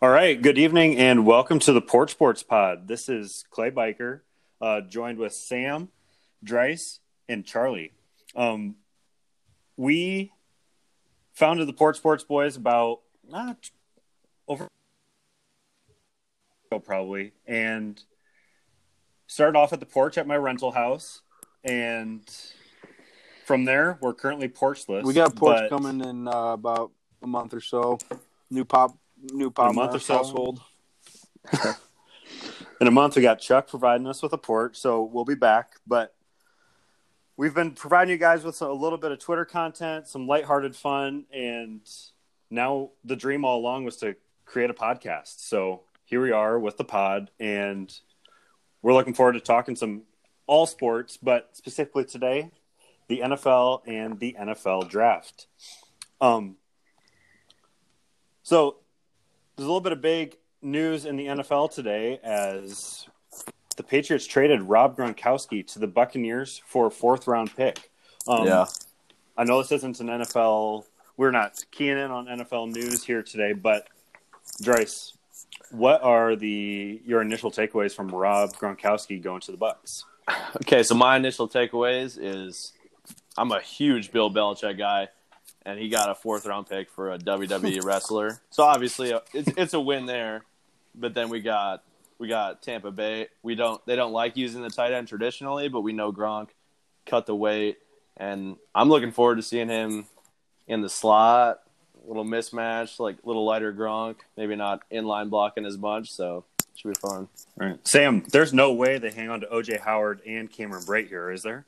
All right. Good evening and welcome to the Port Sports Pod. This is Clay Biker, uh, joined with Sam, Dryce, and Charlie. Um, we founded the Port Sports Boys about not over probably and started off at the porch at my rental house and from there we're currently porchless We got a porch but- coming in uh, about a month or so. New pop, new a month or so. household. in a month we got chuck providing us with a port so we'll be back but we've been providing you guys with a little bit of twitter content some lighthearted fun and now the dream all along was to create a podcast so here we are with the pod and we're looking forward to talking some all sports but specifically today the nfl and the nfl draft um so there's a little bit of big news in the NFL today as the Patriots traded Rob Gronkowski to the Buccaneers for a fourth round pick. Um, Yeah. I know this isn't an NFL. We're not keying in on NFL news here today, but Dryce, what are the your initial takeaways from Rob Gronkowski going to the Bucks? Okay, so my initial takeaways is I'm a huge Bill Belichick guy, and he got a fourth round pick for a WWE wrestler. So obviously, uh, it's it's a win there. But then we got we got Tampa Bay. We don't they don't like using the tight end traditionally, but we know Gronk cut the weight, and I'm looking forward to seeing him in the slot. Little mismatch, like little lighter Gronk, maybe not inline blocking as much. So should be fun. Right. Sam, there's no way they hang on to OJ Howard and Cameron Brate here, is there?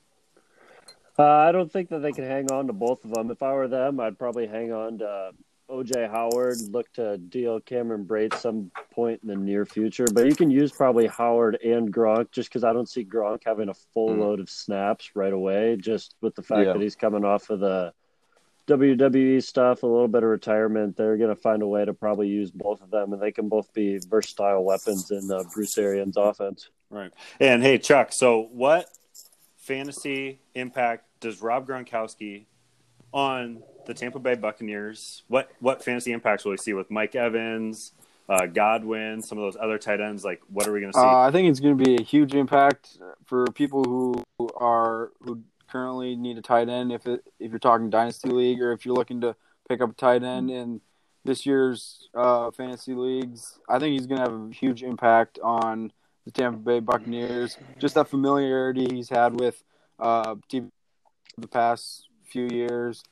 Uh, I don't think that they can hang on to both of them. If I were them, I'd probably hang on to OJ Howard, look to deal Cameron Brate some point in the near future. But you can use probably Howard and Gronk just because I don't see Gronk having a full Mm. load of snaps right away, just with the fact Yeah. that he's coming off of the WWE stuff, a little bit of retirement. They're going to find a way to probably use both of them, and they can both be versatile weapons in uh, Bruce Arians' offense. Right. And hey, Chuck, so what fantasy impact does Rob Gronkowski on the Tampa Bay Buccaneers? What what fantasy impacts will we see with Mike Evans, uh, Godwin, some of those other tight ends? Like, what are we going to see? Uh, I think it's going to be a huge impact for people who are who currently need a tight end. If it, if you're talking dynasty league or if you're looking to pick up a tight end in this year's uh, fantasy leagues, I think he's going to have a huge impact on the Tampa Bay Buccaneers. Just that familiarity he's had with uh, TB the past few years.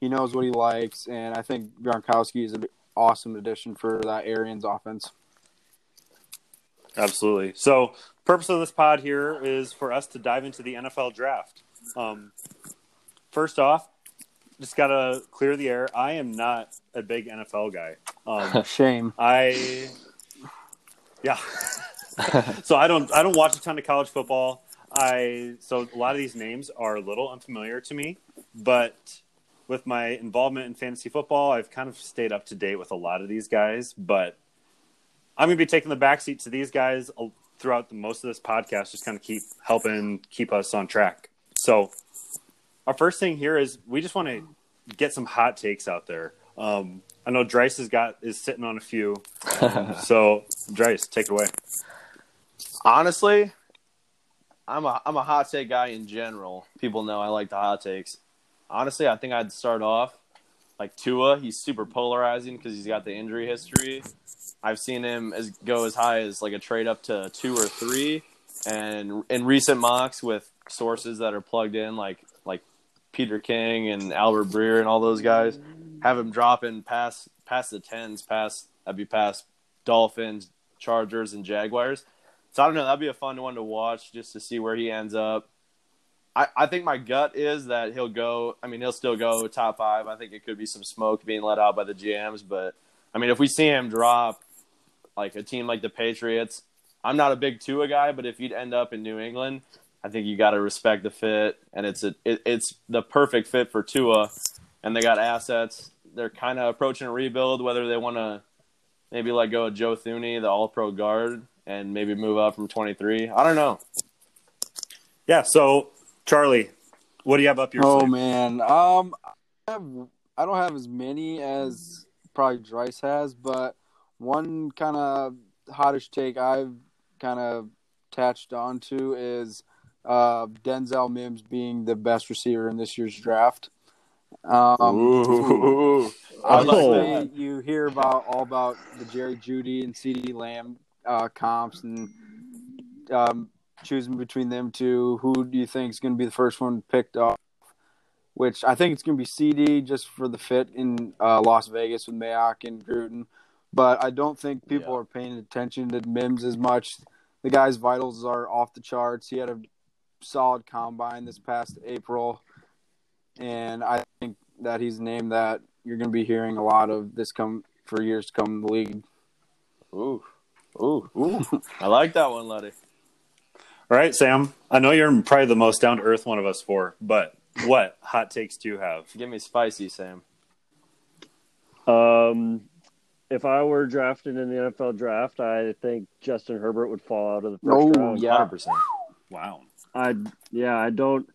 He knows what he likes, and I think Gronkowski is an awesome addition for that Arians offense. Absolutely. So, purpose of this pod here is for us to dive into the NFL draft. Um, first off, just got to clear the air. I am not a big NFL guy. Um, Shame. I yeah. so I don't I don't watch a ton of college football. I so a lot of these names are a little unfamiliar to me, but with my involvement in fantasy football, I've kind of stayed up to date with a lot of these guys, but I'm going to be taking the backseat to these guys uh, throughout the most of this podcast just kind of keep helping keep us on track. So our first thing here is we just want to get some hot takes out there. Um, I know Dryce has got is sitting on a few. So Dryce, take it away. Honestly, I'm a I'm a hot take guy in general. People know I like the hot takes. Honestly, I think I'd start off like Tua. He's super polarizing because he's got the injury history. I've seen him as go as high as like a trade up to two or three, and in recent mocks with sources that are plugged in, like like Peter King and Albert Breer and all those guys, have him dropping past past the tens, past that'd be past Dolphins, Chargers, and Jaguars. So I don't know. That'd be a fun one to watch just to see where he ends up. I, I think my gut is that he'll go. I mean, he'll still go top five. I think it could be some smoke being let out by the GMs, but I mean, if we see him drop like a team like the Patriots, I'm not a big Tua guy, but if you'd end up in New England, I think you got to respect the fit, and it's a it, it's the perfect fit for Tua, and they got assets. They're kind of approaching a rebuild, whether they want to maybe let go of Joe Thuney, the All Pro guard, and maybe move up from 23. I don't know. Yeah. So Charlie, what do you have up your Oh sleeve? man, um, I, have, I don't have as many as probably Dryce has, but one kind of hottish take I've kind of attached onto is uh, Denzel Mims being the best receiver in this year's draft. Um, Ooh, I like obviously, that. you hear about all about the Jerry Jeudy and CeeDee Lamb uh, comps and um, choosing between them two. Who do you think is going to be the first one picked off? Which I think it's going to be CeeDee just for the fit in uh, Las Vegas with Mayock and Gruden. But I don't think people Yeah. are paying attention to Mims as much. The guy's vitals are off the charts. He had a solid combine this past April, and I think that he's a name that you're going to be hearing a lot of this come for years to come in the league. Ooh, ooh, ooh. I like that one, Letty. All right, Sam. I know you're probably the most down to earth one of us four, but what hot takes do you have? Give me spicy, Sam. Um, if I were drafted in the NFL draft, I think Justin Herbert would fall out of the first Oh, round. yeah. Hundred percent. Wow. I yeah, I don't.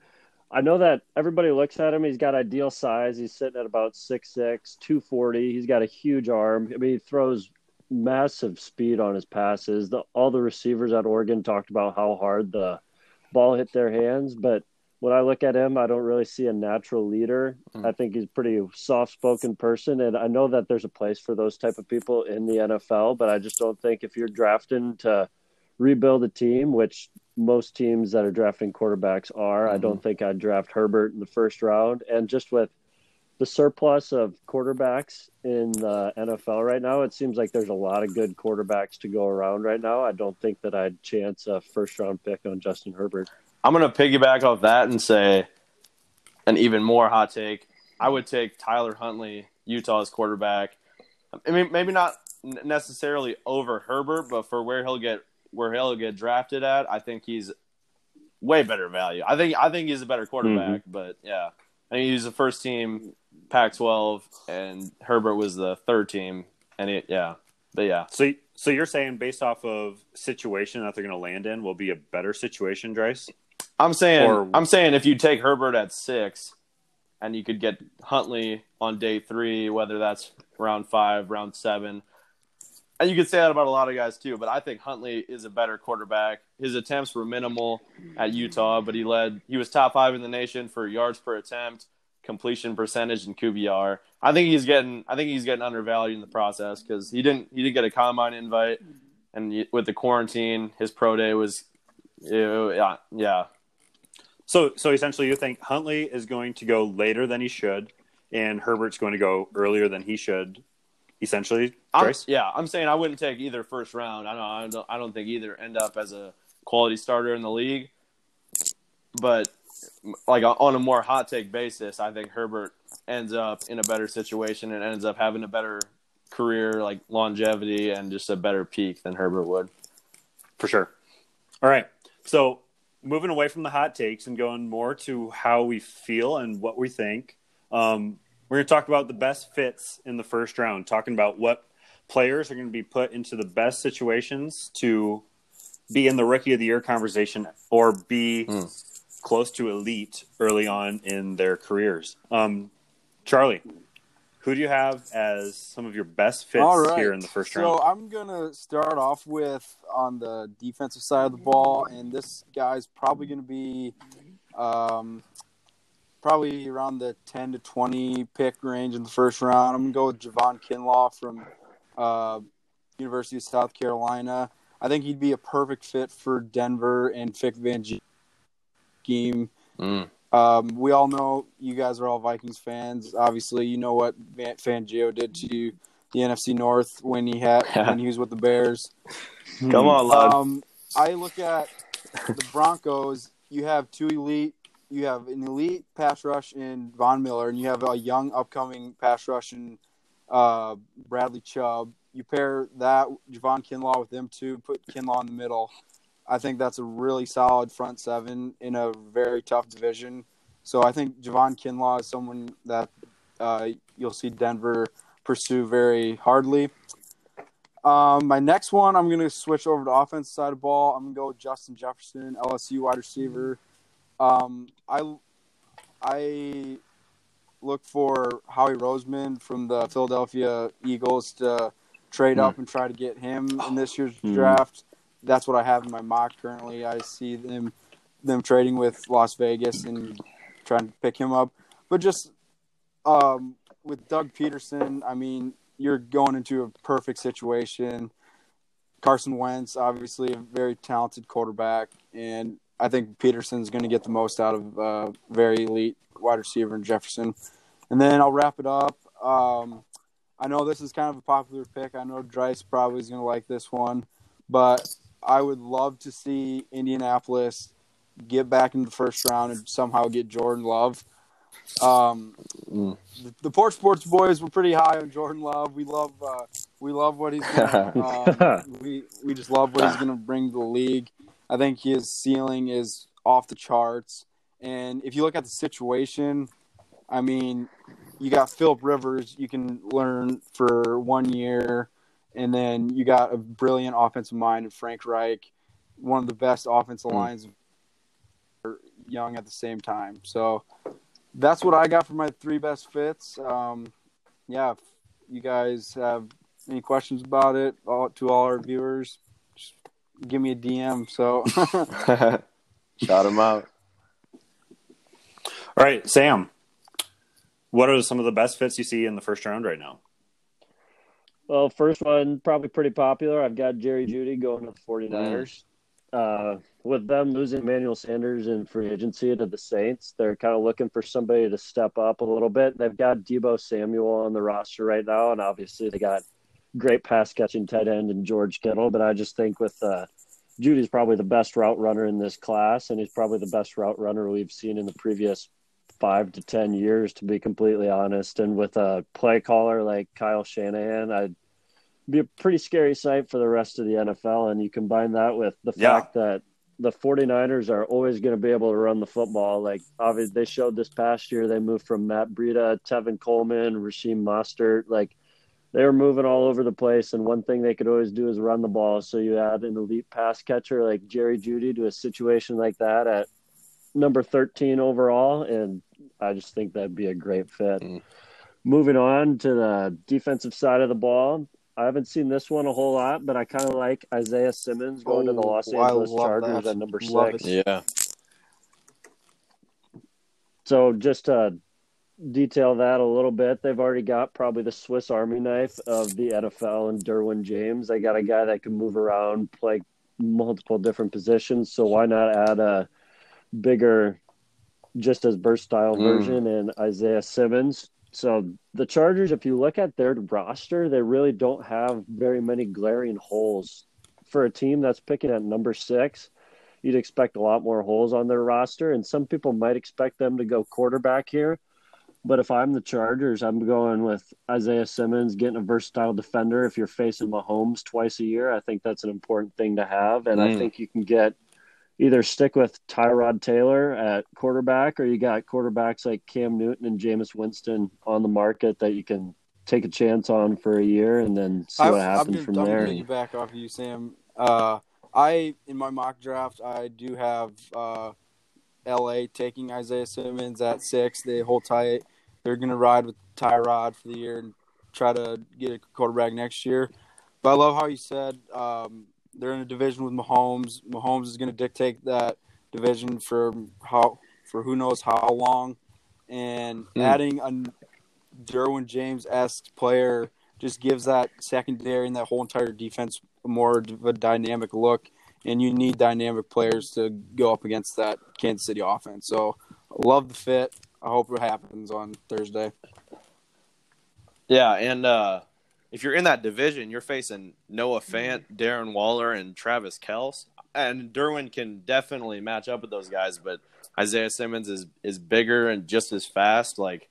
I know that everybody looks at him. He's got ideal size. He's sitting at about 6'6", 240. He's got a huge arm. I mean, he throws massive speed on his passes. The, all the receivers at Oregon talked about how hard the ball hit their hands. But when I look at him, I don't really see a natural leader. Mm. I think he's a pretty soft-spoken person, and I know that there's a place for those type of people in the NFL. But I just don't think if you're drafting to rebuild a team, which most teams that are drafting quarterbacks are. I don't think I'd draft Herbert in the first round. And just with the surplus of quarterbacks in the NFL right now, it seems like there's a lot of good quarterbacks to go around right now. I don't think that I'd chance a first round pick on Justin Herbert. I'm gonna piggyback off that and say an even more hot take. I would take Tyler Huntley, Utah's quarterback. I mean, maybe not necessarily over Herbert, but for where he'll get where he'll get drafted at, I think he's way better value. I think I think he's a better quarterback, mm-hmm. but yeah, I mean was the first team Pac-12, and Herbert was the third team, and it yeah, but yeah, So, so you're saying based off of situation that they're going to land in will be a better situation, Dryce? I'm saying Or- I'm saying if you take Herbert at six, and you could get Huntley on day three, whether that's round five, round seven, you could say that about a lot of guys too. But I think Huntley is a better quarterback. His attempts were minimal at Utah, but he led. He was top five in the nation for yards per attempt, completion percentage, and QBR. I think he's getting. I think he's getting undervalued in the process because he didn't. He didn't get a combine invite, and with the quarantine, his pro day was. Yeah, yeah. So, so essentially, you think Huntley is going to go later than he should, and Herbert's going to go earlier than he should. Essentially, I'm, yeah, I'm saying I wouldn't take either first round. I don't, I don't, I don't think either end up as a quality starter in the league. But like on a more hot take basis, I think Herbert ends up in a better situation and ends up having a better career, like longevity and just a better peak than Herbert would. For sure. All right. So moving away from the hot takes and going more to how we feel and what we think, um, we're going to talk about the best fits in the first round, talking about what players are going to be put into the best situations to be in the rookie of the year conversation or be Mm. close to elite early on in their careers. Um, Charlie, who do you have as some of your best fits All right. here in the first round? so round? I'm gonna start off with on the defensive side of the ball, and this guy's probably gonna be um, probably around the 10 to 20 pick range in the first round. I'm gonna go with Javon Kinlaw from uh, University of South Carolina. I think he'd be a perfect fit for Denver and Vic Fangio scheme. Mm. Um, we all know you guys are all Vikings fans. Obviously, you know what Van- Fangio did to the NFC North when he had when he was with the Bears. Come on, lad. Um, I look at the Broncos. You have two elite. You have an elite pass rush in Von Miller, and you have a young upcoming pass rush in uh, Bradley Chubb. You pair that Javon Kinlaw with them two. Put Kinlaw in the middle. I think that's a really solid front seven in a very tough division. So I think Javon Kinlaw is someone that uh, you'll see Denver pursue very hardly. Um, my next one, I'm going to switch over to offense side of ball. I'm going to go Justin Jefferson, LSU wide receiver. Um, I I look for Howie Roseman from the Philadelphia Eagles to trade Hmm. up and try to get him in this year's Hmm. draft. That's what I have in my mock currently. I see them them trading with Las Vegas and trying to pick him up. But just um, with Doug Pederson, I mean, you're going into a perfect situation. Carson Wentz, obviously a very talented quarterback, and I think Pederson's going to get the most out of uh, very elite wide receiver in Jefferson. And then I'll wrap it up. Um, I know this is kind of a popular pick. I know Drice probably is going to like this one, but I would love to see Indianapolis get back in the first round and somehow get Jordan Love. Um, Mm. the, the Port Sports boys were pretty high on Jordan Love. We love uh, we love what he's gonna, um, we we just love what he's going to bring to the league. I think his ceiling is off the charts. And if you look at the situation, I mean, you got Philip Rivers, you can learn for one year, and then you got a brilliant offensive mind in Frank Reich, one of the best offensive Mm. lines young at the same time. So that's what I got for my three best fits. Um, yeah, if you guys have any questions about it, all, to all our viewers, give me a DM. So Shout him out. All right, Sam. What are some of the best fits you see in the first round right now? Well, first one probably pretty popular. I've got Jerry Jeudy going to the 49ers. Uh, with them losing Emmanuel Sanders in free agency to the Saints, they're kind of looking for somebody to step up a little bit. They've got Debo Samuel on the roster right now, and obviously they got great pass catching tight end and George Kittle. But I just think with uh, Jeudy's probably the best route runner in this class, and he's probably the best route runner we've seen in the previous five to ten years, to be completely honest. And with a play caller like Kyle Shanahan, I'd be a pretty scary sight for the rest of the NFL. And you combine that with the Yeah. fact that the 49ers are always going to be able to run the football. Like, obviously, they showed this past year, they moved from Matt Breida, Tevin Coleman, Raheem Mostert. Like, they were moving all over the place. And one thing they could always do is run the ball. So you add an elite pass catcher like Jerry Jeudy to a situation like that at number 13 overall. And I just think that'd be a great fit. Mm. Moving on to the defensive side of the ball, I haven't seen this one a whole lot, but I kind of like Isaiah Simmons going to the Oh, Los I Angeles Chargers that. at number Love six. it. Yeah. So just to detail that a little bit, they've already got probably the Swiss Army knife of the NFL and Derwin James. They got a guy that can move around, play multiple different positions. So why not add a bigger, just as versatile Mm. version in Isaiah Simmons? So the Chargers, if you look at their roster, they really don't have very many glaring holes for a team that's picking at number six you'd expect a lot more holes on their roster, and some people might expect them to go quarterback here. But if I'm the Chargers, I'm going with Isaiah Simmons, getting a versatile defender. If you're facing Mahomes twice a year, I think that's an important thing to have. And I Mm. think you can get either stick with Tyrod Taylor at quarterback, or you got quarterbacks like Cam Newton and Jameis Winston on the market that you can take a chance on for a year and then see what happens gonna- from I'm there. gonna piggyback off of you, Sam. Uh, I in my mock draft, I do have uh, L.A. taking Isaiah Simmons at six. They hold tight. They're gonna ride with Tyrod for the year and try to get a quarterback next year. But I love how you said um, they're in a division with Mahomes. Mahomes is gonna dictate that division for how for who knows how long, and Hmm. adding a Derwin James esque player just gives that secondary and that whole entire defense more of a dynamic look. And you need dynamic players to go up against that Kansas City offense. So, love the fit. I hope it happens on Thursday. Yeah, and uh, if you're in that division, you're facing Noah Fant, Darren Waller, and Travis Kelce. And Derwin can definitely match up with those guys, but Isaiah Simmons is is bigger and just as fast. Like,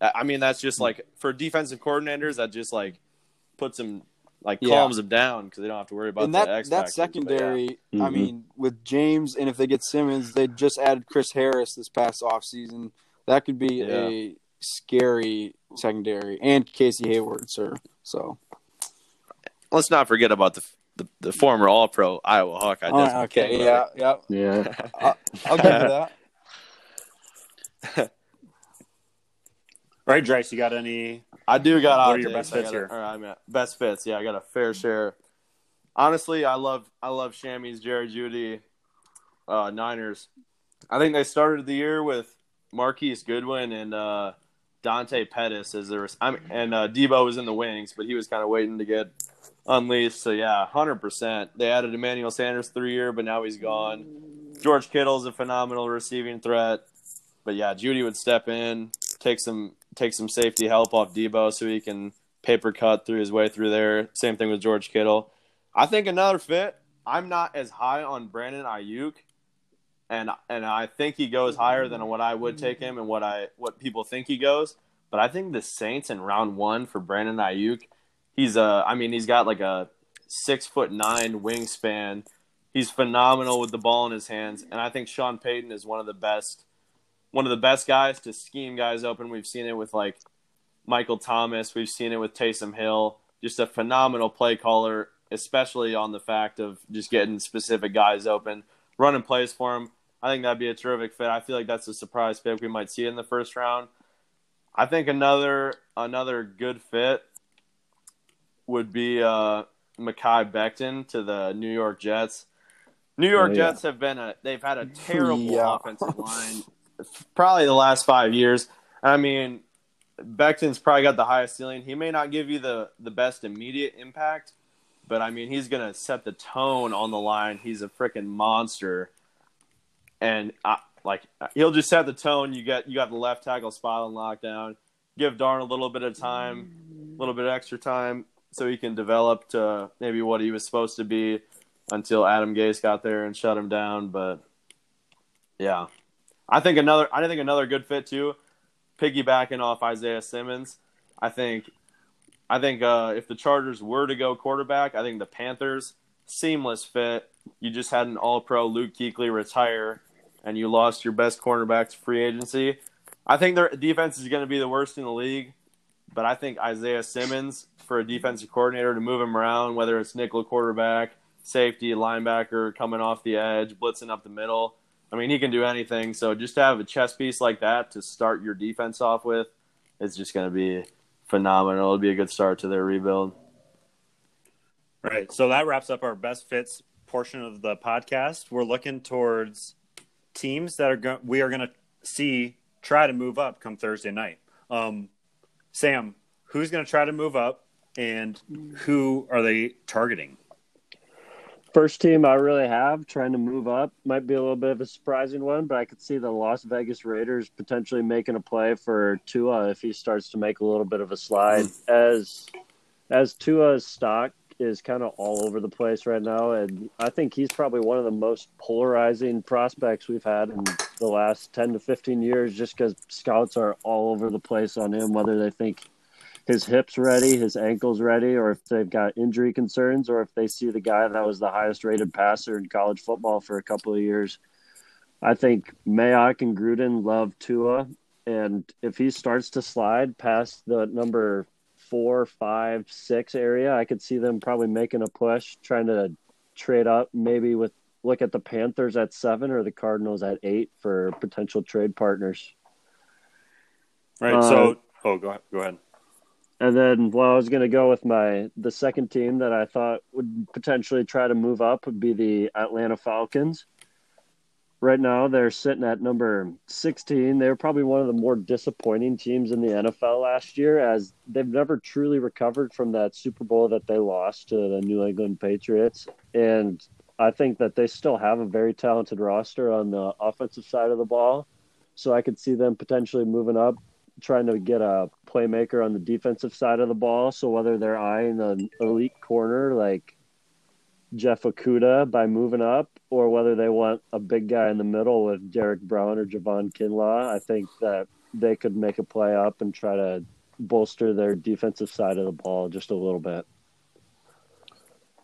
I I mean, that's just like for defensive coordinators, that just like puts them like Yeah. calms them down because they don't have to worry about and the that X that factors, but yeah. secondary, I Mhm. mean, with James and if they get Simmons, they just added Chris Harris this past offseason. That could be a scary secondary and Casey Hayward, sir. So, Let's not forget about the the, the former All Pro Iowa Hawkeye. Oh, okay, King, yeah, yeah, Yeah. I'll give you that. All right, Drice, you got any? I I do got What are your takes. best I fits got a- here? or I'm best fits. Yeah, I got a fair share. Honestly, I love I love Shammy's Jerry Jeudy uh, Niners. I think they started the year with Marquise Goodwin and uh, Dante Pettis as their I'm, and uh, Debo was in the wings, but he was kind of waiting to get unleashed. So yeah, hundred percent. They added Emmanuel Sanders three year, but now he's gone. George Kittle's a phenomenal receiving threat, but yeah, Jeudy would step in, take some take some safety help off Debo so he can paper cut through his way through there. Same thing with George Kittle. I think another fit. I'm not as high on Brandon Aiyuk, and and I think he goes higher than what I would take him and what I what people think he goes. But I think the Saints in round one for Brandon Aiyuk, he's a. I mean, he's got like a six foot nine wingspan. He's phenomenal with the ball in his hands, and I think Sean Payton is one of the best, one of the best guys to scheme guys open. We've seen it with like Michael Thomas. We've seen it with Taysom Hill. Just a phenomenal play caller, especially on the fact of just getting specific guys open, running plays for him. I think that'd be a terrific fit. I feel like that's a surprise pick we might see in the first round. I think another another good fit would be uh, Mekhi Becton to the New York Jets. New York Oh, yeah. Jets have been a they've had a terrible Yeah. offensive line probably the last five years. I mean, Becton's probably got the highest ceiling. He may not give you the the best immediate impact, but I mean, he's gonna set the tone on the line. He's a freaking monster, and I, like he'll just set the tone. You get you got the left tackle spot on lockdown. Give Darn a little bit of time, a little bit of extra time, so he can develop to maybe what he was supposed to be until Adam Gase got there and shut him down. But yeah, I think another I think another good fit too. Piggybacking off Isaiah Simmons, I think I think uh, if the Chargers were to go quarterback, I think the Panthers seamless fit. You just had an All Pro Luke Kuechly retire, and you lost your best cornerback to free agency. I think their defense is going to be the worst in the league, but I think Isaiah Simmons for a defensive coordinator to move him around, whether it's nickel quarterback, safety, linebacker coming off the edge, blitzing up the middle. I mean, he can do anything. So just to have a chess piece like that to start your defense off with is just going to be phenomenal. It'll be a good start to their rebuild. Right. So that wraps up our best fits portion of the podcast. We're looking towards teams that are go- we are going to see try to move up come Thursday night. Um, Sam, who's going to try to move up, and who are they targeting? First team I really have trying to move up might be a little bit of a surprising one, but I could see the Las Vegas Raiders potentially making a play for Tua if he starts to make a little bit of a slide. As as Tua's stock is kind of all over the place right now, and I think he's probably one of the most polarizing prospects we've had in the last ten to fifteen years, just because scouts are all over the place on him, whether they think his hips ready, his ankles ready, or if they've got injury concerns, or if they see the guy that was the highest rated passer in college football for a couple of years. I think Mayock and Gruden love Tua, and if he starts to slide past the number four, five, six area, I could see them probably making a push, trying to trade up, maybe with look at the Panthers at seven or the Cardinals at eight for potential trade partners. Right. Uh, so, oh, go go ahead. And then, well, I was going to go with my the second team that I thought would potentially try to move up would be the Atlanta Falcons. Right now, they're sitting at number 16. They were probably one of the more disappointing teams in the NFL last year, as they've never truly recovered from that Super Bowl that they lost to the New England Patriots. And I think that they still have a very talented roster on the offensive side of the ball. So I could see them potentially moving up trying to get a playmaker on the defensive side of the ball. So whether they're eyeing an elite corner like Jeff Okudah by moving up, or whether they want a big guy in the middle with Derrick Brown or Javon Kinlaw, I think that they could make a play up and try to bolster their defensive side of the ball just a little bit.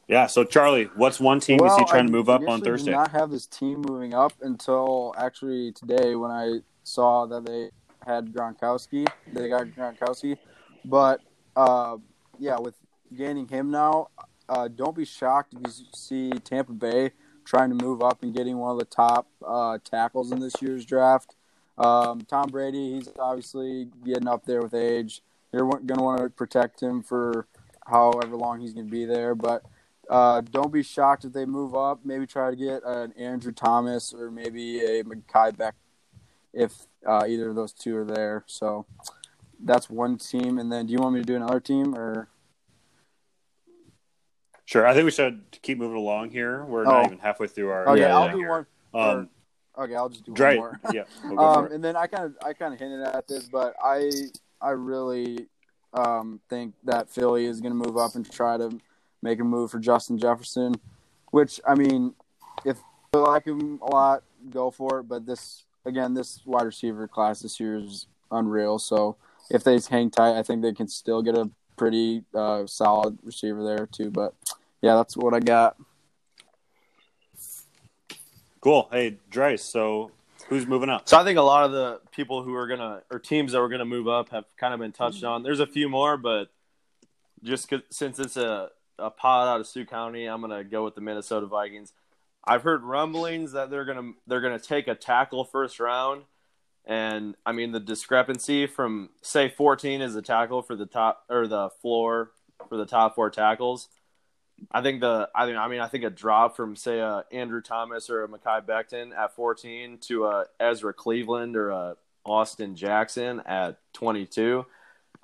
Yeah. So, Charlie, what's one team you see trying to move up on initially Thursday? Did not have this team moving up until actually today when I saw that they had Gronkowski. They got Gronkowski, but uh, yeah, with gaining him now, uh, don't be shocked if you see Tampa Bay trying to move up and getting one of the top uh, tackles in this year's draft. Um, Tom Brady, he's obviously getting up there with age. you're going to want to protect him for however long he's going to be there. But uh, don't be shocked if they move up. Maybe try to get an Andrew Thomas or maybe a Mekhi Beck if uh, either of those two are there. So that's one team. And then do you want me to do another team or? Sure. I think we should keep moving along here. We're Oh. not even halfway through our. Okay, Yeah, I'll do one. Um, Okay, I'll just do Dre, one more. yeah, we'll Um, and then I kind of I kind of hinted at this, but I I really um, think that Philly is going to move up and try to make a move for Justin Jefferson. Which I mean, if you like him a lot, go for it. But this again, this wide receiver class this year is unreal. So if they hang tight, I think they can still get a pretty uh, solid receiver there too. But yeah, that's what I got. Cool. Hey, Dre. So who's moving up? So I think a lot of the people who are gonna or teams that were gonna move up have kind of been touched on. There's a few more, but just 'cause- since it's a a pod out of Sioux County, I'm gonna go with the Minnesota Vikings. I've heard rumblings that they're gonna they're gonna take a tackle first round, and I mean the discrepancy from say 14 is a tackle for the top or the floor for the top four tackles. I think the I mean I mean I think a drop from say a Andrew Thomas or a Mekhi Becton at 14 to a Ezra Cleveland or a Austin Jackson at 22.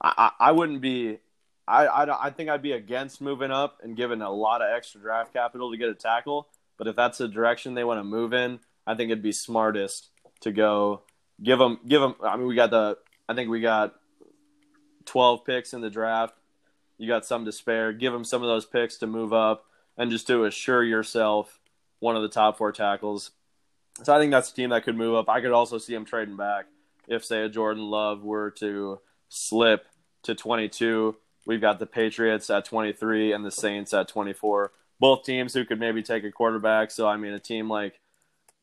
I, I, I wouldn't be I, I I think I'd be against moving up and giving a lot of extra draft capital to get a tackle. But if that's the direction they want to move in, I think it'd be smartest to go give them give them. I mean, we got the I think we got 12 picks in the draft you got some to spare. Give them some of those picks to move up and just to assure yourself one of the top four tackles. So I think that's a team that could move up. I could also see them trading back if, say, a Jordan Love were to slip to 22. We've got the Patriots at 23 and the Saints at 24. Both teams who could maybe take a quarterback. So I mean, a team like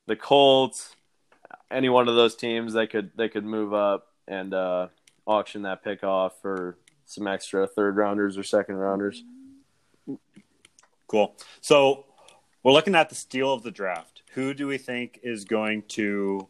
the Colts, any one of those teams, they could they could move up and uh, auction that pick off for some extra third rounders or second rounders. Cool. So we're looking at the steal of the draft. Who do we think is going to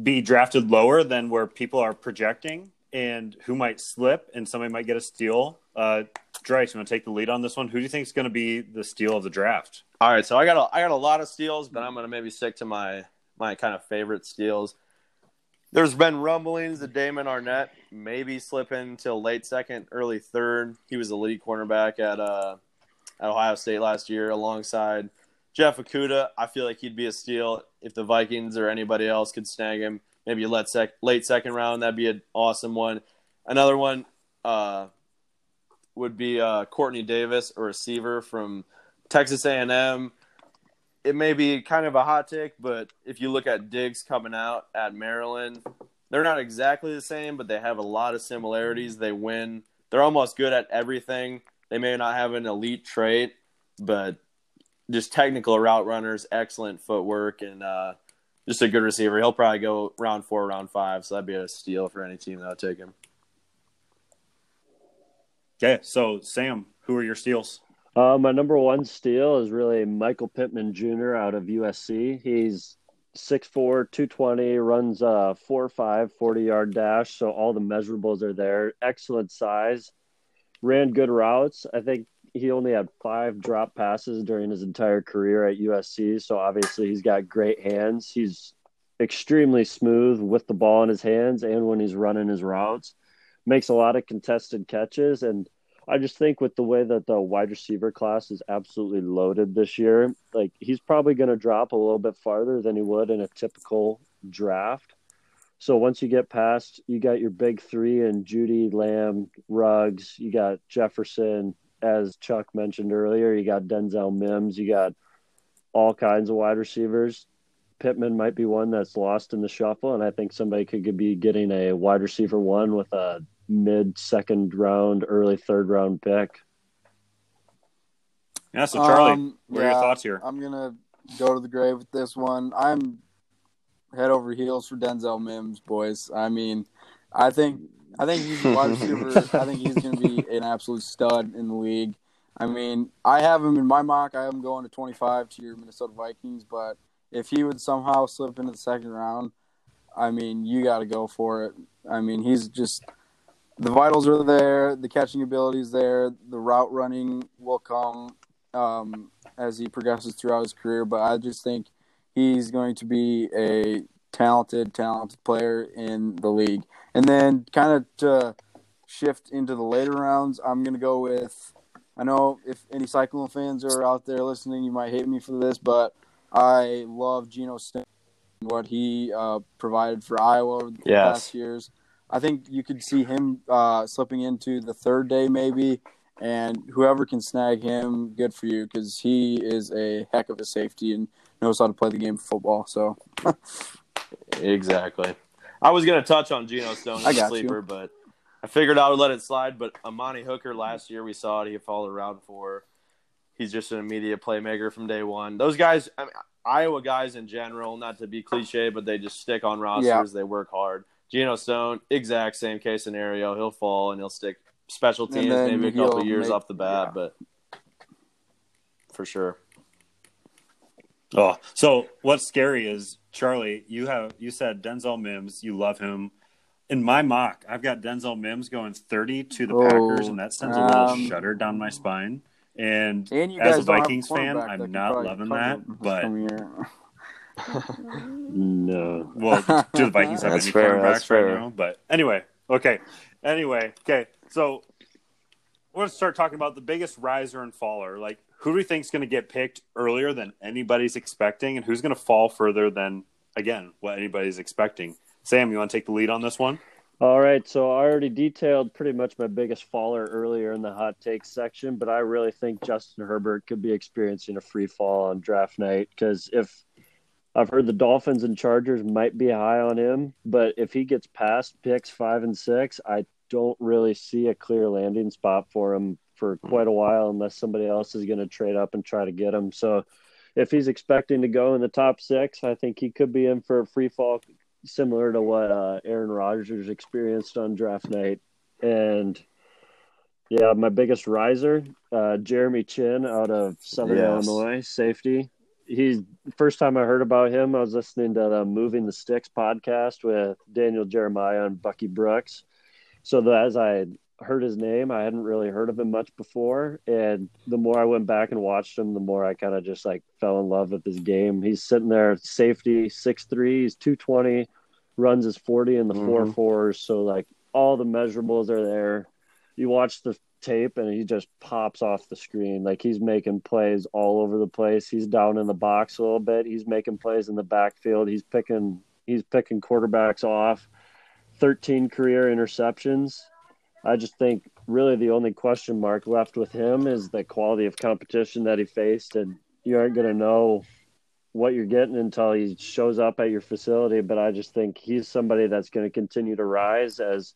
be drafted lower than where people are projecting, and who might slip, and somebody might get a steal? Uh, Dre, you want to take the lead on this one? Who do you think is going to be the steal of the draft? All right, so I got a, I got a lot of steals, but I'm gonna maybe stick to my my kind of favorite steals. There's been rumblings that Damon Arnette maybe slipping till late second, early third. He was a lead cornerback at uh, at Ohio State last year alongside Jeff Okudah. I feel like he'd be a steal if the Vikings or anybody else could snag him. Maybe a late, sec- late second round. That'd be an awesome one. Another one uh, would be uh, Quartney Davis, a receiver from Texas A&M. It may be kind of a hot take, but if you look at Diggs coming out at Maryland, they're not exactly the same, but they have a lot of similarities. They win. They're almost good at everything. They may not have an elite trait, but just technical route runners, excellent footwork, and uh, just a good receiver. He'll probably go round four, round five, so that'd be a steal for any team that would take him. Okay, so Sam, who are your steals? Uh, my number one steal is really Michael Pittman Jr. out of USC. He's 6'4", 220, runs a 4'5", 40-yard dash, so all the measurables are there. Excellent size. Ran good routes. I think he only had five drop passes during his entire career at USC, so obviously he's got great hands. He's extremely smooth with the ball in his hands and when he's running his routes. Makes a lot of contested catches and – I just think with the way that the wide receiver class is absolutely loaded this year, like he's probably going to drop a little bit farther than he would in a typical draft. So once you get past, you got your big three and Jeudy, Lamb, Ruggs, you got Jefferson, as Chuck mentioned earlier, you got Denzel Mims, you got all kinds of wide receivers. Pittman might be one that's lost in the shuffle, and I think somebody could be getting a wide receiver one with a mid second round, early third round pick. Yeah, so Charlie, Um, what are your thoughts here? I'm gonna go to the grave with this one. I'm head over heels for Denzel Mims, boys. I mean, I think I think he's a wide receiver. I think he's gonna be an absolute stud in the league. I mean, I have him in my mock. I have him going to 25 to your Minnesota Vikings, but if he would somehow slip into the second round, I mean, you got to go for it. I mean, he's just the vitals are there, the catching ability is there, the route running will come um, as he progresses throughout his career. But I just think he's going to be a talented, talented player in the league. And then, kind of to shift into the later rounds, I'm going to go with. I know if any Cyclone fans are out there listening, you might hate me for this, but I love Geno Stone, what he uh, provided for Iowa over the Yes. past years. I think you could see him uh, slipping into the third day, maybe, and whoever can snag him, good for you, because he is a heck of a safety and knows how to play the game of football. So, Exactly. I was gonna touch on Geno Stone as a got you. sleeper, but I figured I would let it slide. But Amani Hooker last year, we saw it. He followed around for. He's just an immediate playmaker from day one. Those guys, I mean, Iowa guys in general, not to be cliche, but they just stick on rosters. Yeah. They work hard. Geno Stone, exact same case scenario. He'll fall and he'll stick special teams, maybe a couple years make- off the bat, yeah. but for sure. Oh, so what's scary is Charlie. You have you said Denzel Mims. You love him. In my mock, I've got Denzel Mims going thirty to the Oh, Packers, and that sends a little um, shudder down my spine. And, and as a Vikings fan, I'm not loving that. But. No. well, do the Vikings have That's any fair, cornerbacks that's right fair. now? But anyway, okay. Anyway, okay. So we're going to start talking about the biggest riser and faller. Like, who do we think is going to get picked earlier than anybody's expecting, and who's going to fall further than again what anybody's expecting? Sam, you want to take the lead on this one? All right, so I already detailed pretty much my biggest faller earlier in the hot takes section, but I really think Justin Herbert could be experiencing a free fall on draft night because if I've heard the Dolphins and Chargers might be high on him, but if he gets past picks five and six, I don't really see a clear landing spot for him for quite a while unless somebody else is going to trade up and try to get him. So if he's expecting to go in the top six, I think he could be in for a free fall similar to what uh, Aaron Rodgers experienced on draft night. And yeah, my biggest riser, uh, Jeremy Chinn out of Southern Yes. Illinois, safety. He's first time I heard about him. I was listening to the Moving the Sticks podcast with Daniel Jeremiah and Bucky Brooks. So that as I heard his name, I hadn't really heard of him much before. And the more I went back and watched him, the more I kind of just like fell in love with his game. He's sitting there, safety, six three, he's two twenty, runs his forty in the four Mhm. fours. So like all the measurables are there. You watch the tape and he just pops off the screen. Like he's making plays all over the place. He's down in the box a little bit. He's making plays in the backfield. He's picking he's picking quarterbacks off. 13 career interceptions. I just think really the only question mark left with him is the quality of competition that he faced and you aren't going to know what you're getting until he shows up at your facility, but I just think he's somebody that's going to continue to rise as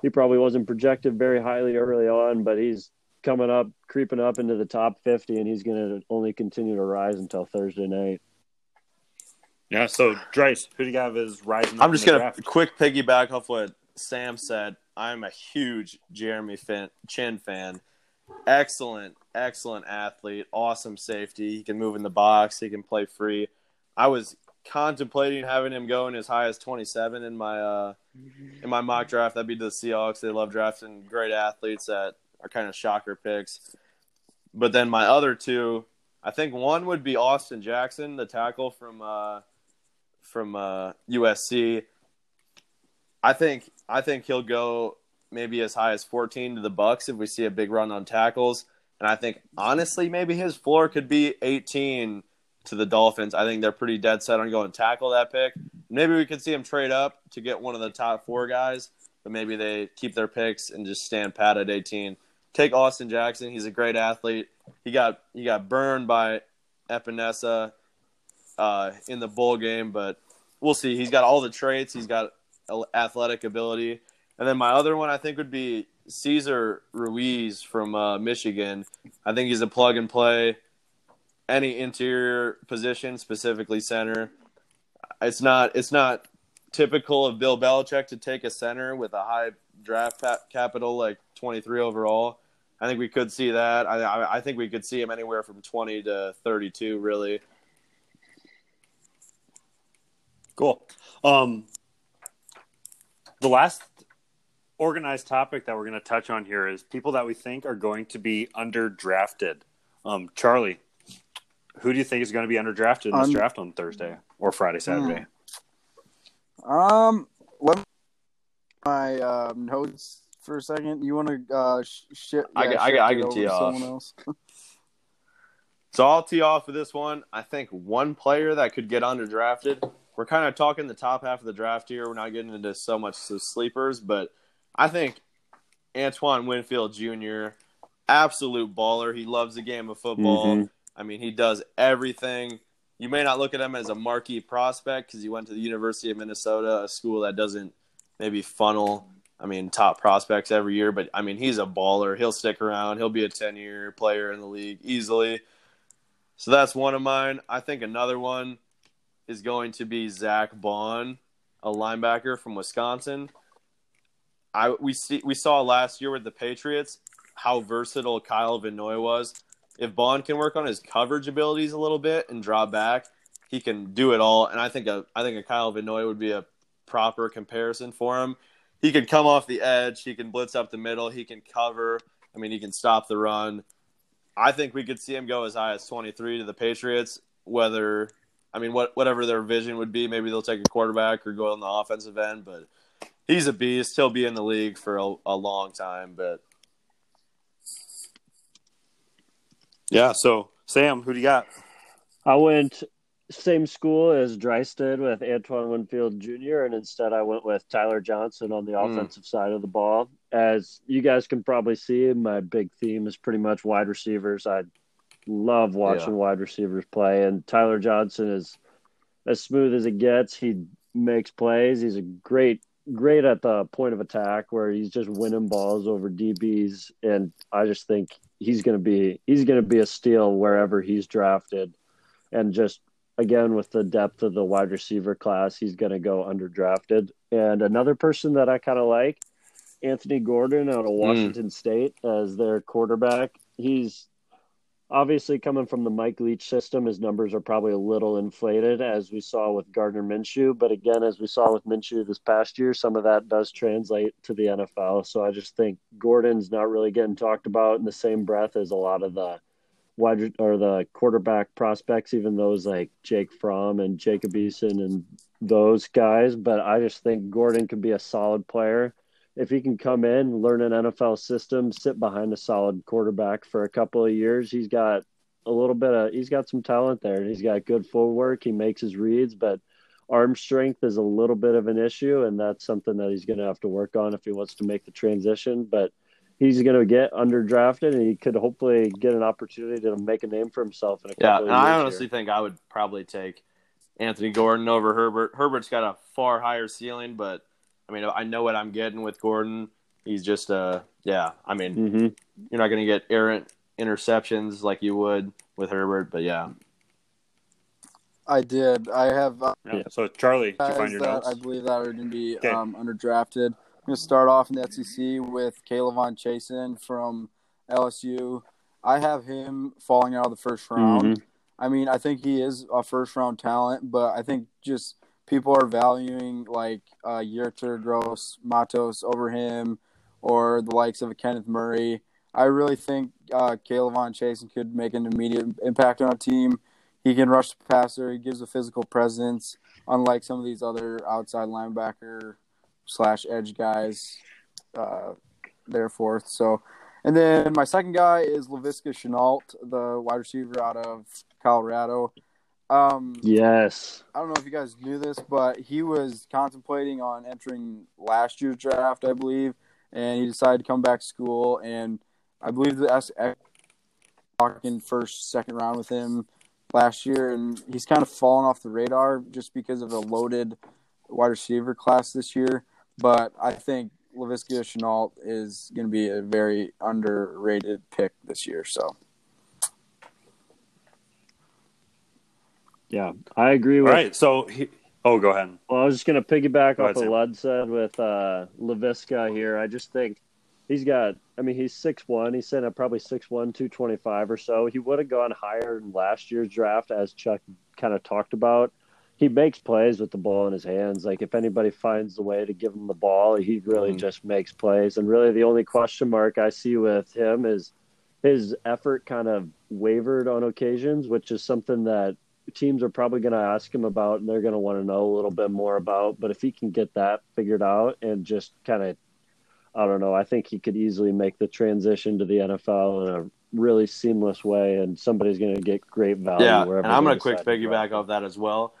he probably wasn't projected very highly early on, but he's coming up, creeping up into the top 50, and he's going to only continue to rise until Thursday night. Yeah. So, Drice, who do you have as rising? I'm just gonna draft? quick piggyback off what Sam said. I'm a huge Jeremy fan, Chinn fan. Excellent, excellent athlete. Awesome safety. He can move in the box. He can play free. I was contemplating having him going as high as 27 in my uh, in my mock draft. That'd be the Seahawks. They love drafting great athletes that are kind of shocker picks. But then my other two, I think one would be Austin Jackson, the tackle from uh, from uh, USC. I think I think he'll go maybe as high as 14 to the Bucks if we see a big run on tackles. And I think honestly maybe his floor could be 18 to the Dolphins. I think they're pretty dead set on going tackle that pick. Maybe we could see him trade up to get one of the top four guys, but maybe they keep their picks and just stand pat at 18. Take Austin Jackson. He's a great athlete. He got he got burned by Epenesa uh, in the bowl game, but we'll see. He's got all the traits. He's got athletic ability. And then my other one I think would be Cesar Ruiz from uh, Michigan. I think he's a plug and play any interior position, specifically center. It's not it's not typical of Bill Belichick to take a center with a high draft capital like 23 overall. I think we could see that. I, I I think we could see him anywhere from 20 to 32 really. Cool. Um, the last organized topic that we're going to touch on here is people that we think are going to be underdrafted. Um, Charlie, who do you think is going to be underdrafted in this Un- draft on Thursday or Friday, Saturday? Um, let me my uh, notes for a second. You want to uh, sh- sh- I yeah, can- I can- shift I it can tee off. someone else? So I'll tee off with this one. I think one player that could get underdrafted. We're kind of talking the top half of the draft here. We're not getting into so much the sleepers, but I think Antoine Winfield Jr. absolute baller. He loves the game of football. Mm-hmm. Mhm. I mean, he does everything. You may not look at him as a marquee prospect because he went to the University of Minnesota, a school that doesn't maybe funnel. I mean, top prospects every year, but I mean, he's a baller. He'll stick around. He'll be a ten-year player in the league easily. So that's one of mine. I think another one is going to be Zack Baun, a linebacker from Wisconsin. I we see we saw last year with the Patriots how versatile Kyle Van Noy was. If Baun can work on his coverage abilities a little bit and draw back, he can do it all. And I think a I think a Kyle Van Noy would be a proper comparison for him. He can come off the edge. He can blitz up the middle. He can cover. I mean, he can stop the run. I think we could see him go as high as 23 to the Patriots. Whether, I mean, what whatever their vision would be, maybe they'll take a quarterback or go on the offensive end. But he's a beast. He'll be in the league for a, a long time. But Yeah. So, Sam, who do you got? I went same school as Dryce did with Antoine Winfield Jr., and instead I went with Tyler Johnson on the Mm. offensive side of the ball. As you guys can probably see, my big theme is pretty much wide receivers. I love watching wide receivers play, and Tyler Johnson is as smooth as it gets. He makes plays. He's a great, great at the point of attack where he's just winning balls over DBs, and I just think he's going to be he's going to be a steal wherever he's drafted, and just again with the depth of the wide receiver class, he's going to go underdrafted. And another person that I kind of like, Anthony Gordon out of hmm. Washington State as their quarterback. He's obviously coming from the Mike Leach system. His numbers are probably a little inflated, as we saw with Gardner Minshew. But again, as we saw with Minshew this past year, some of that does translate to the NFL. So I just think Gordon's not really getting talked about in the same breath as a lot of the wide or the quarterback prospects, even those like Jake Fromm and Jacob Eason and those guys. But I just think Gordon could be a solid player. If he can come in, learn an NFL system, sit behind a solid quarterback for a couple of years, he's got a little bit of he's got some talent there and he's got good footwork. He makes his reads, but arm strength is a little bit of an issue, and that's something that he's going to have to work on if he wants to make the transition. But he's going to get underdrafted, and he could hopefully get an opportunity to make a name for himself in a yeah, couple years. I here. honestly think I would probably take Anthony Gordon over Herbert. Herbert's got a far higher ceiling, but I mean, I know what I'm getting with Gordon. He's just uh yeah, I mean, hmm you're not going to get errant interceptions like you would with Herbert, but yeah. I did. I have uh, Yeah. So, Charlie, did you find your that notes? I believe that are going to be Okay. um, underdrafted. I'm going to start off in the SEC with K'Lavon Chaisson from LSU. I have him falling out of the first round. Mm-hmm. I mean, I think he is a first round talent, but I think just people are valuing like uh, Gross, Matos over him, or the likes of a Kenneth Murray. I really think uh, K'Lavon Chaisson could make an immediate impact on a team. He can rush the passer. He gives a physical presence, unlike some of these other outside linebacker slash edge guys. Uh, therefore, so and then my second guy is Laviska Shenault, the wide receiver out of Colorado. Um, Yes. I don't know if you guys knew this, but he was contemplating on entering last year's draft, I believe, and he decided to come back to school. And I believe the S talking first, second round with him last year, and he's kind of fallen off the radar just because of a loaded wide receiver class this year. But I think Laviska Shenault is going to be a very underrated pick this year. So Yeah, I agree All with. right. So, he, oh, go ahead. Well, I was just going to piggyback Go off what Lud said with uh, Laviska here. I just think he's got, I mean, he's six one. He's sitting at probably 6'1, 225 or so. He would have gone higher in last year's draft, as Chuck kind of talked about. he makes plays with the ball in his hands. Like if anybody finds the way to give him the ball, he really Mhm. just makes plays. And really, the only question mark I see with him is his effort kind of wavered on occasions, which is something that teams are probably going to ask him about and they're going to want to know a little bit more about. But if he can get that figured out and just kind of, I don't know, I think he could easily make the transition to the NFL in a really seamless way, and somebody's going to get great value. Yeah, wherever and I'm going to quick piggyback off that as well.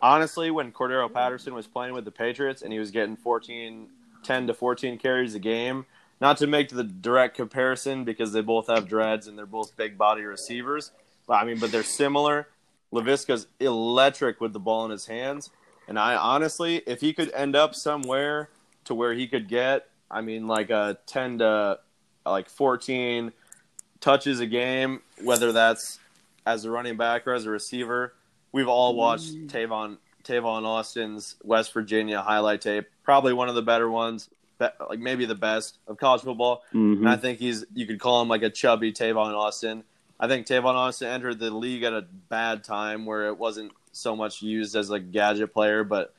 Honestly, when Cordarrelle Patterson was playing with the Patriots and he was getting 14, 10 to 14 carries a game, not to make the direct comparison because they both have dreads and they're both big body receivers, but I mean, but they're similar. Laviska's electric with the ball in his hands, and I honestly, if he could end up somewhere to where he could get, I mean, like a 10 to like 14 touches a game, whether that's as a running back or as a receiver. We've all watched Tavon Tavon Austin's West Virginia highlight tape, probably one of the better ones, like maybe the best of college football. Mhm. And I think he's you could call him like a chubby Tavon Austin. I think Tavon Austin entered the league at a bad time where it wasn't so much used as a gadget player, but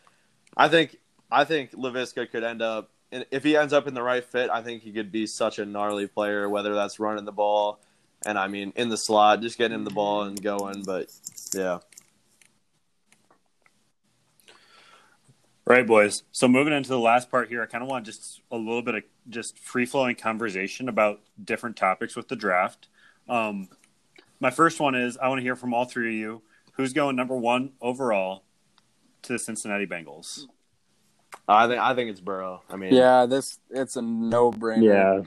I think I think Laviska could end up if he ends up in the right fit, I think he could be such a gnarly player, whether that's running the ball and I mean in the slot, just getting him the ball and going. But yeah. Right, boys. So moving into the last part here, I kind of want just a little bit of just free flowing conversation about different topics with the draft. Um, my first one is I want to hear from all three of you who's going number one overall to the Cincinnati Bengals. I think I think it's Burrow. I mean, Yeah, this it's a no brainer.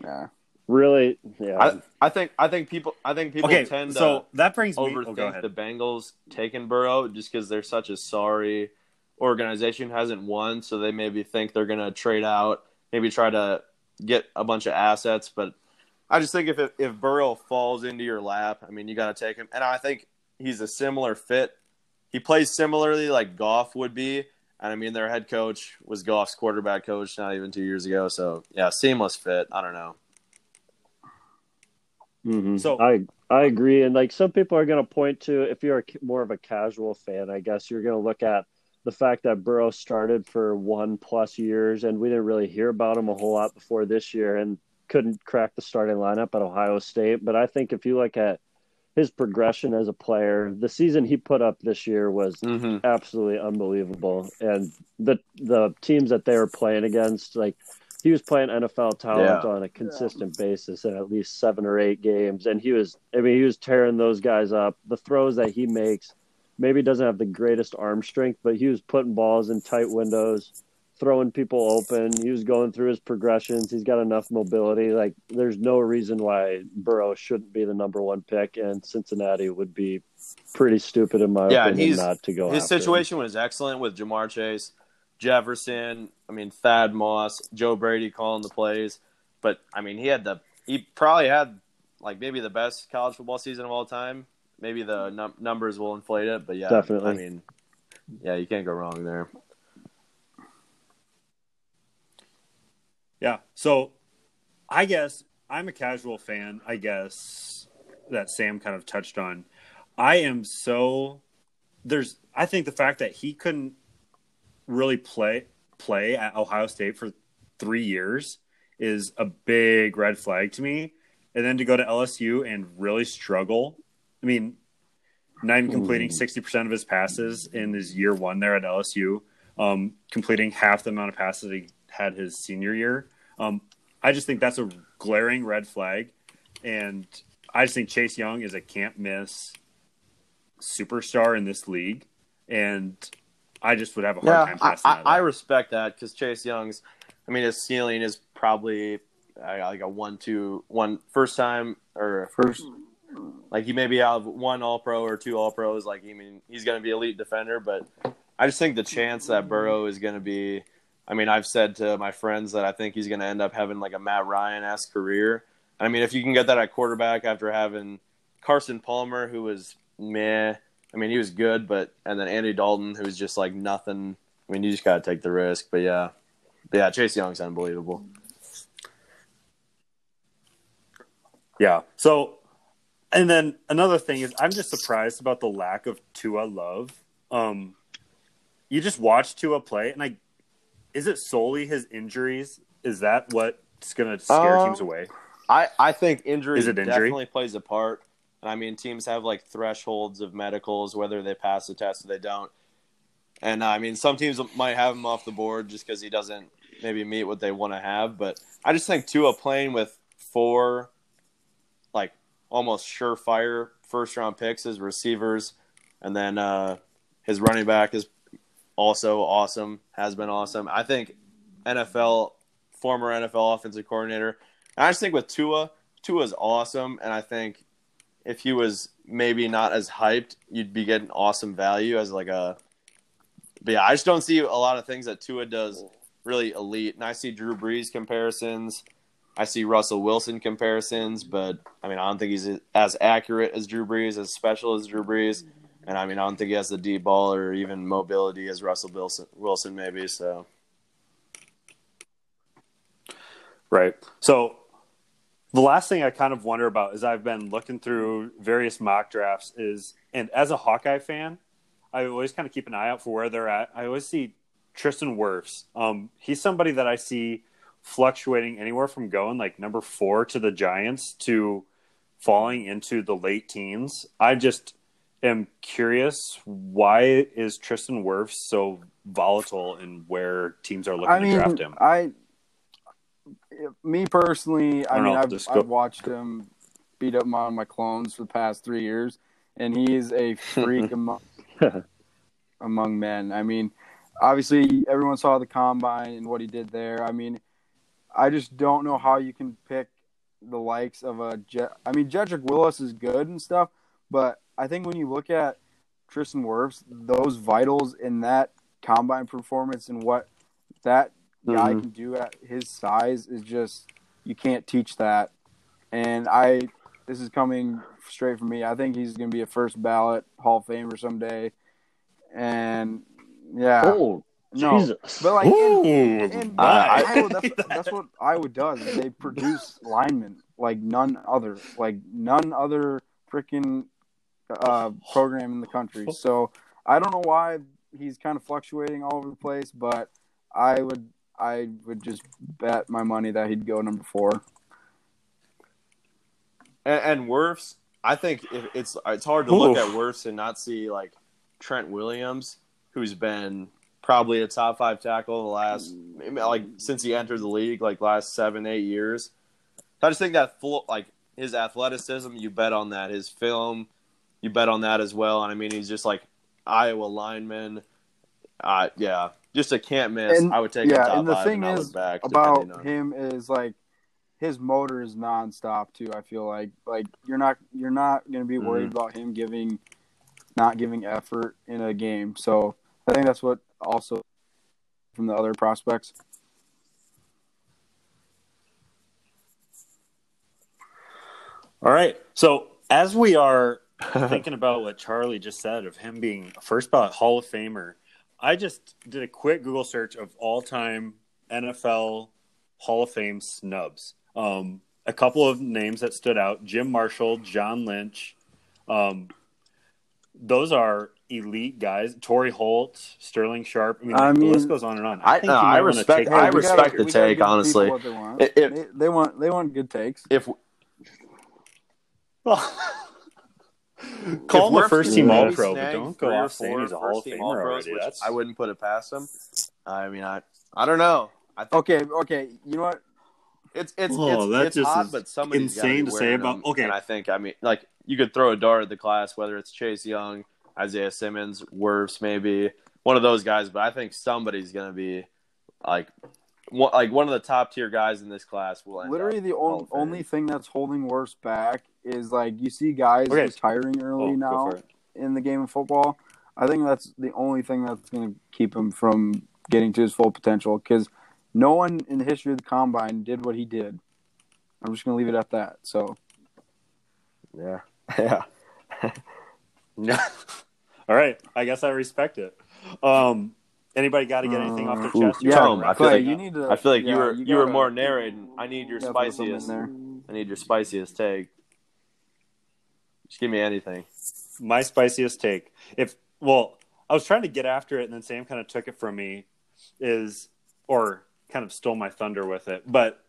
Yeah, Yeah. really. Yeah, I, I think I think people I think people Okay, tend so to that brings me. Oh, overthink Oh, the Bengals taking Burrow just because they're such a sorry organization hasn't won, so they maybe think they're gonna trade out, maybe try to get a bunch of assets. But I just think if it, if Burrow falls into your lap, I mean, you got to take him, and I think he's a similar fit. He plays similarly like Goff would be, and I mean, their head coach was Goff's quarterback coach not even two years ago. So yeah, seamless fit. I don't know. Mhm. So- I I agree, and like some people are going to point to if you're a, more of a casual fan, I guess you're going to look at the fact that Burrow started for one plus years, and we didn't really hear about him a whole lot before this year, and couldn't crack the starting lineup at Ohio State. But I think if you look at his progression as a player, the season he put up this year was Mm-hmm. absolutely unbelievable. And the the teams that they were playing against, like he was playing NFL talent Yeah. on a consistent basis in at least seven or eight games, and he was I mean he was tearing those guys up. The throws that he makes, maybe doesn't have the greatest arm strength, but he was putting balls in tight windows. Throwing people open, he was going through his progressions. He's got enough mobility. Like, there's no reason why Burrow shouldn't be the number one pick, and Cincinnati would be pretty stupid in my Yeah, opinion not to go. His after him. situation was excellent with Ja'Marr Chase, Jefferson. I mean Thad Moss, Joe Brady calling the plays. But I mean, he had the he probably had like maybe the best college football season of all time. Maybe the num- numbers will inflate it, but yeah, Definitely. I mean, yeah, you can't go wrong there. Yeah. So I guess I'm a casual fan, I guess, that Sam kind of touched on. I am so there's I think the fact that he couldn't really play play at Ohio State for 3 years is a big red flag to me. And then to go to LSU and really struggle. I mean, not even completing 60% of his passes in his year 1 there at LSU, um, completing half the amount of passes he had his senior year. Um, I just think that's a glaring red flag, and I just think Chase Young is a can't miss superstar in this league, and I just would have a hard Yeah, time I, passing I, that. I up. respect that because Chase Young's, I mean, his ceiling is probably uh, like a one, two, one first time or First, Like he maybe have one All Pro or two All Pros. Like I mean, he's going to be elite defender, but I just think the chance that Burrow is going to be. I mean, I've said to my friends that I think he's going to end up having like a Matt Ryan esque career. I mean, if you can get that at quarterback after having Carson Palmer, who was meh. I mean, he was good, but and then Andy Dalton, who's just like nothing. I mean, you just got to take the risk. But yeah, but yeah, Chase Young's unbelievable. Yeah. So, and then another thing is, I'm just surprised about the lack of Tua love um, you just watch Tua play, and I is it solely his injuries? Is that what's going to scare Um, teams away? I, I think injury, Is it injury? definitely plays a part. And I mean, teams have like thresholds of medicals, whether they pass the test or they don't. And I mean, some teams might have him off the board just because he doesn't maybe meet what they want to have. But I just think Tua playing with four, like almost surefire first round picks as receivers, and then uh, his running back is also awesome, has been awesome. I think NFL, former NFL offensive coordinator. And I just think with Tua, Tua's awesome, and I think if he was maybe not as hyped, you'd be getting awesome value as like a. But yeah, I just don't see a lot of things that Tua does really elite, and I see Drew Brees comparisons. I see Russell Wilson comparisons, but I mean, I don't think he's as accurate as Drew Brees, as special as Drew Brees, and I mean, I don't think he has the deep ball or even mobility as Russell Wilson, Wilson maybe. So Right. So the last thing I kind of wonder about is I've been looking through various mock drafts is and as a Hawkeye fan, I always kind of keep an eye out for where they're at. I always see Tristan Wirfs. Um, he's somebody that I see fluctuating anywhere from going like number four to the Giants to falling into the late teens. I just am curious why is Tristan Wirfs so volatile in where teams are looking I to draft him? I, me personally, I, I mean, know, I've, I've watched him beat up of my clones for the past three years, and he is a freak among among men. I mean, obviously, everyone saw the combine and what he did there. I mean, I just don't know how you can pick the likes of a. Je- I mean, Jedrick Wills is good and stuff, but I think when you look at Tristan Wirfs, those vitals in that combine performance and what that guy Mhm. can do at his size is just you can't teach that. And I, this is coming straight from me. I think he's going to be a first ballot Hall of Famer someday. And yeah, Oh, no, Jesus. but like, Ooh, and, and my. Iowa, that's, that's what Iowa does. They produce linemen like none other, like none other freaking uh, program in the country. So I don't know why he's kind of fluctuating all over the place, but I would I would just bet my money that he'd go number four. And, and Wirfs, I think if it's it's hard to look at Wirfs and not see like Trent Williams, who's been probably a top five tackle the last like since he entered the league, like last seven eight years. I just think that full like his athleticism, you bet on that. His film, you bet on that as well. And I mean, he's just like Iowa lineman. Uh, yeah, just a can't miss. And- I would take yeah, top and the five thing and is back. about him is like his motor is nonstop too. I feel like like you're not you're not going to be worried Mm-hmm. about him giving not giving effort in a game. So I think that's what also from the other prospects. All right. So as we are thinking about what Charlie just said of him being first ballot Hall of Famer, I just did a quick Google search of all time NFL Hall of Fame snubs. Um, a couple of names that stood out: Jim Marshall, John Lynch. Um, those are elite guys. Torry Holt, Sterling Sharpe. I mean, I the mean, list goes on and on. I- think no, I respect- take- I respect gotta- the take, honestly. they, want. If- if- they, they want they want good takes. if Call him a first team All Pro, but don't go off saying he's a Hall of Famer All-Pros, already. which That's I wouldn't put it past him. I mean, I I don't know. I think Okay, okay. You know what? it's it's Oh, that it's, just it's hot, but somebody's insane to say wearing about- them. okay. And I think I mean, like you could throw a dart at the class, whether it's Chase Young, Isaiah Simmons, Wirfs, maybe one of those guys. But I think somebody's gonna be like one, like one of the top tier guys in this class will end Literally, up the Hall on, only thing that's holding Wirfs back is like you see guys Okay. retiring Oh, early go now in the game of football. I think that's the only thing that's going to keep him from getting to his full potential because no one in the history of the combine did what he did. I'm just going to leave it at that. So yeah yeah. All right, I guess I respect it. Um, anybody got to get anything off their Uh, chest? yeah, Tom, I feel Clay, like- you need to. I feel like yeah, you were you, were more narrating. I need your gotta throw something in spiciest. there. I need your spiciest take. Just give me anything. My spiciest take. If well, I was trying to get after it, and then Sam kind of took it from me, is or kind of stole my thunder with it. But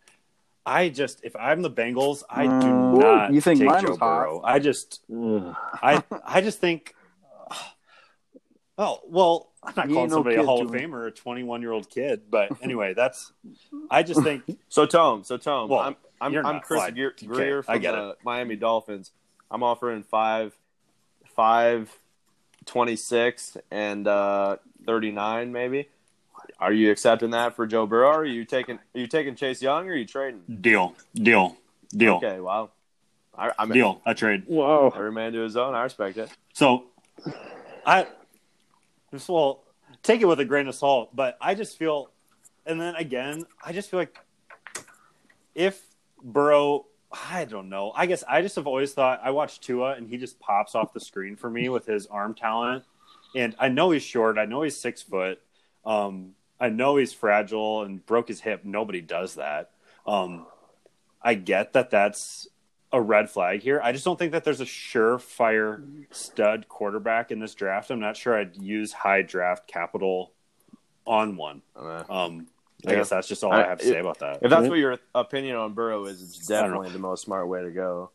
I just, if I'm the Bengals, I do Mm. not. You think take Joe was hot? Burrow. I just, Ugh. I, I just think. Oh well, I'm not He calling ain't no somebody a Hall of. Famer or a 21 year old kid, but anyway, that's. I just think So Tome, so Tome, Well, I'm I'm, you're I'm Chris fine. Grier, Okay, Grier I from get the Miami Dolphins. I'm offering five, five, twenty six and uh, thirty nine maybe. Are you accepting that for Joe Burrow? Or are you taking are you taking Chase Young or are you trading? deal, deal, deal, Okay, wow. I, I mean, deal. I trade. Whoa. every man to his own. I respect it. So, I just well take it with a grain of salt, but I just feel, and then again, I just feel like if Burrow, I don't know. I guess I just have always thought I watch Tua and he just pops off the screen for me with his arm talent, and I know he's short. I know he's six foot. Um, I know he's fragile and broke his hip. Nobody does that. Um, I get that that's a red flag here. I just don't think that there's a surefire stud quarterback in this draft. I'm not sure I'd use high draft capital on one. Uh, Um, I Yeah. guess that's just all I, I- have to say about that. If that's what your opinion on Burrow is, it's I don't know. definitely the most smart way to go.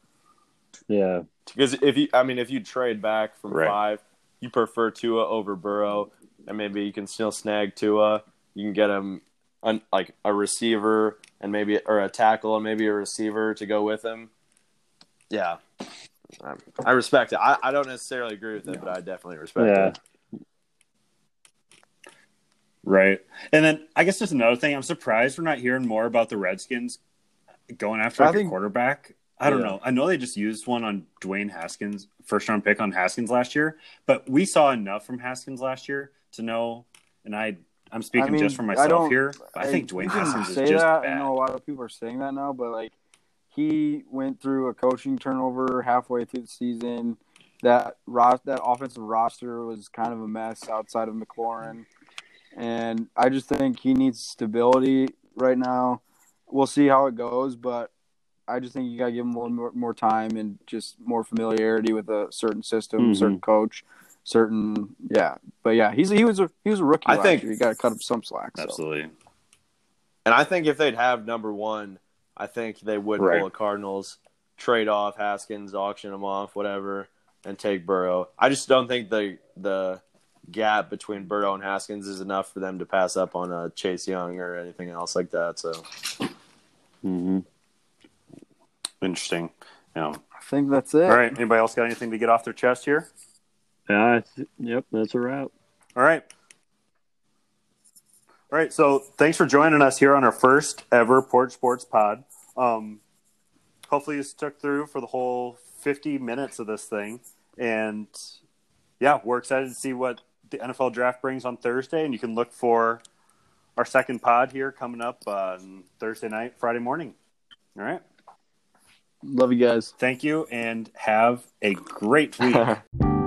Yeah. Because if you, I mean, if you trade back from Right. five, you prefer Tua over Burrow, and maybe you can still snag Tua. You can get him an, like a receiver and maybe or a tackle and maybe a receiver to go with him. Yeah, I, I respect it. I, I don't necessarily agree with it, but I definitely respect Yeah. it. Right. And then I guess just another thing, I'm surprised we're not hearing more about the Redskins going after I like, a quarterback. I don't Yeah. know. I know they just used one on Dwayne Haskins, first round pick on Haskins last year, but we saw enough from Haskins last year to know. And I, I'm speaking I mean, just for myself don't- here. I, think Dwayne Haskins is just that. bad. I know a lot of people are saying that now, but like he went through a coaching turnover halfway through the season. That ro- that offensive roster was kind of a mess outside of McLaurin, and I just think he needs stability right now. We'll see how it goes, but I just think you gotta give him more more, more time and just more familiarity with a certain system, Mhm. certain coach, certain yeah. But yeah, he's he was a he was a rookie. I think- year. you got to cut him some slack. so. Absolutely. And I think if they'd have number one, I think they would Right. pull the Cardinals, trade off Haskins, auction him off, whatever, and take Burrow. I just don't think the the gap between Burrow and Haskins is enough for them to pass up on a Chase Young or anything else like that. So Mm-hmm. Interesting. Yeah. I think that's it. All right. Anybody else got anything to get off their chest here? Yeah. Yep. That's a wrap. All right. All right. So thanks for joining us here on our first ever Porch Sports Pod. Um, hopefully you stuck through for the whole 50 minutes of this thing. And yeah, we're excited to see what the NFL draft brings on Thursday. And you can look for our second pod here coming up on Thursday night, Friday morning. All right. Love you guys. Thank you and have a great week.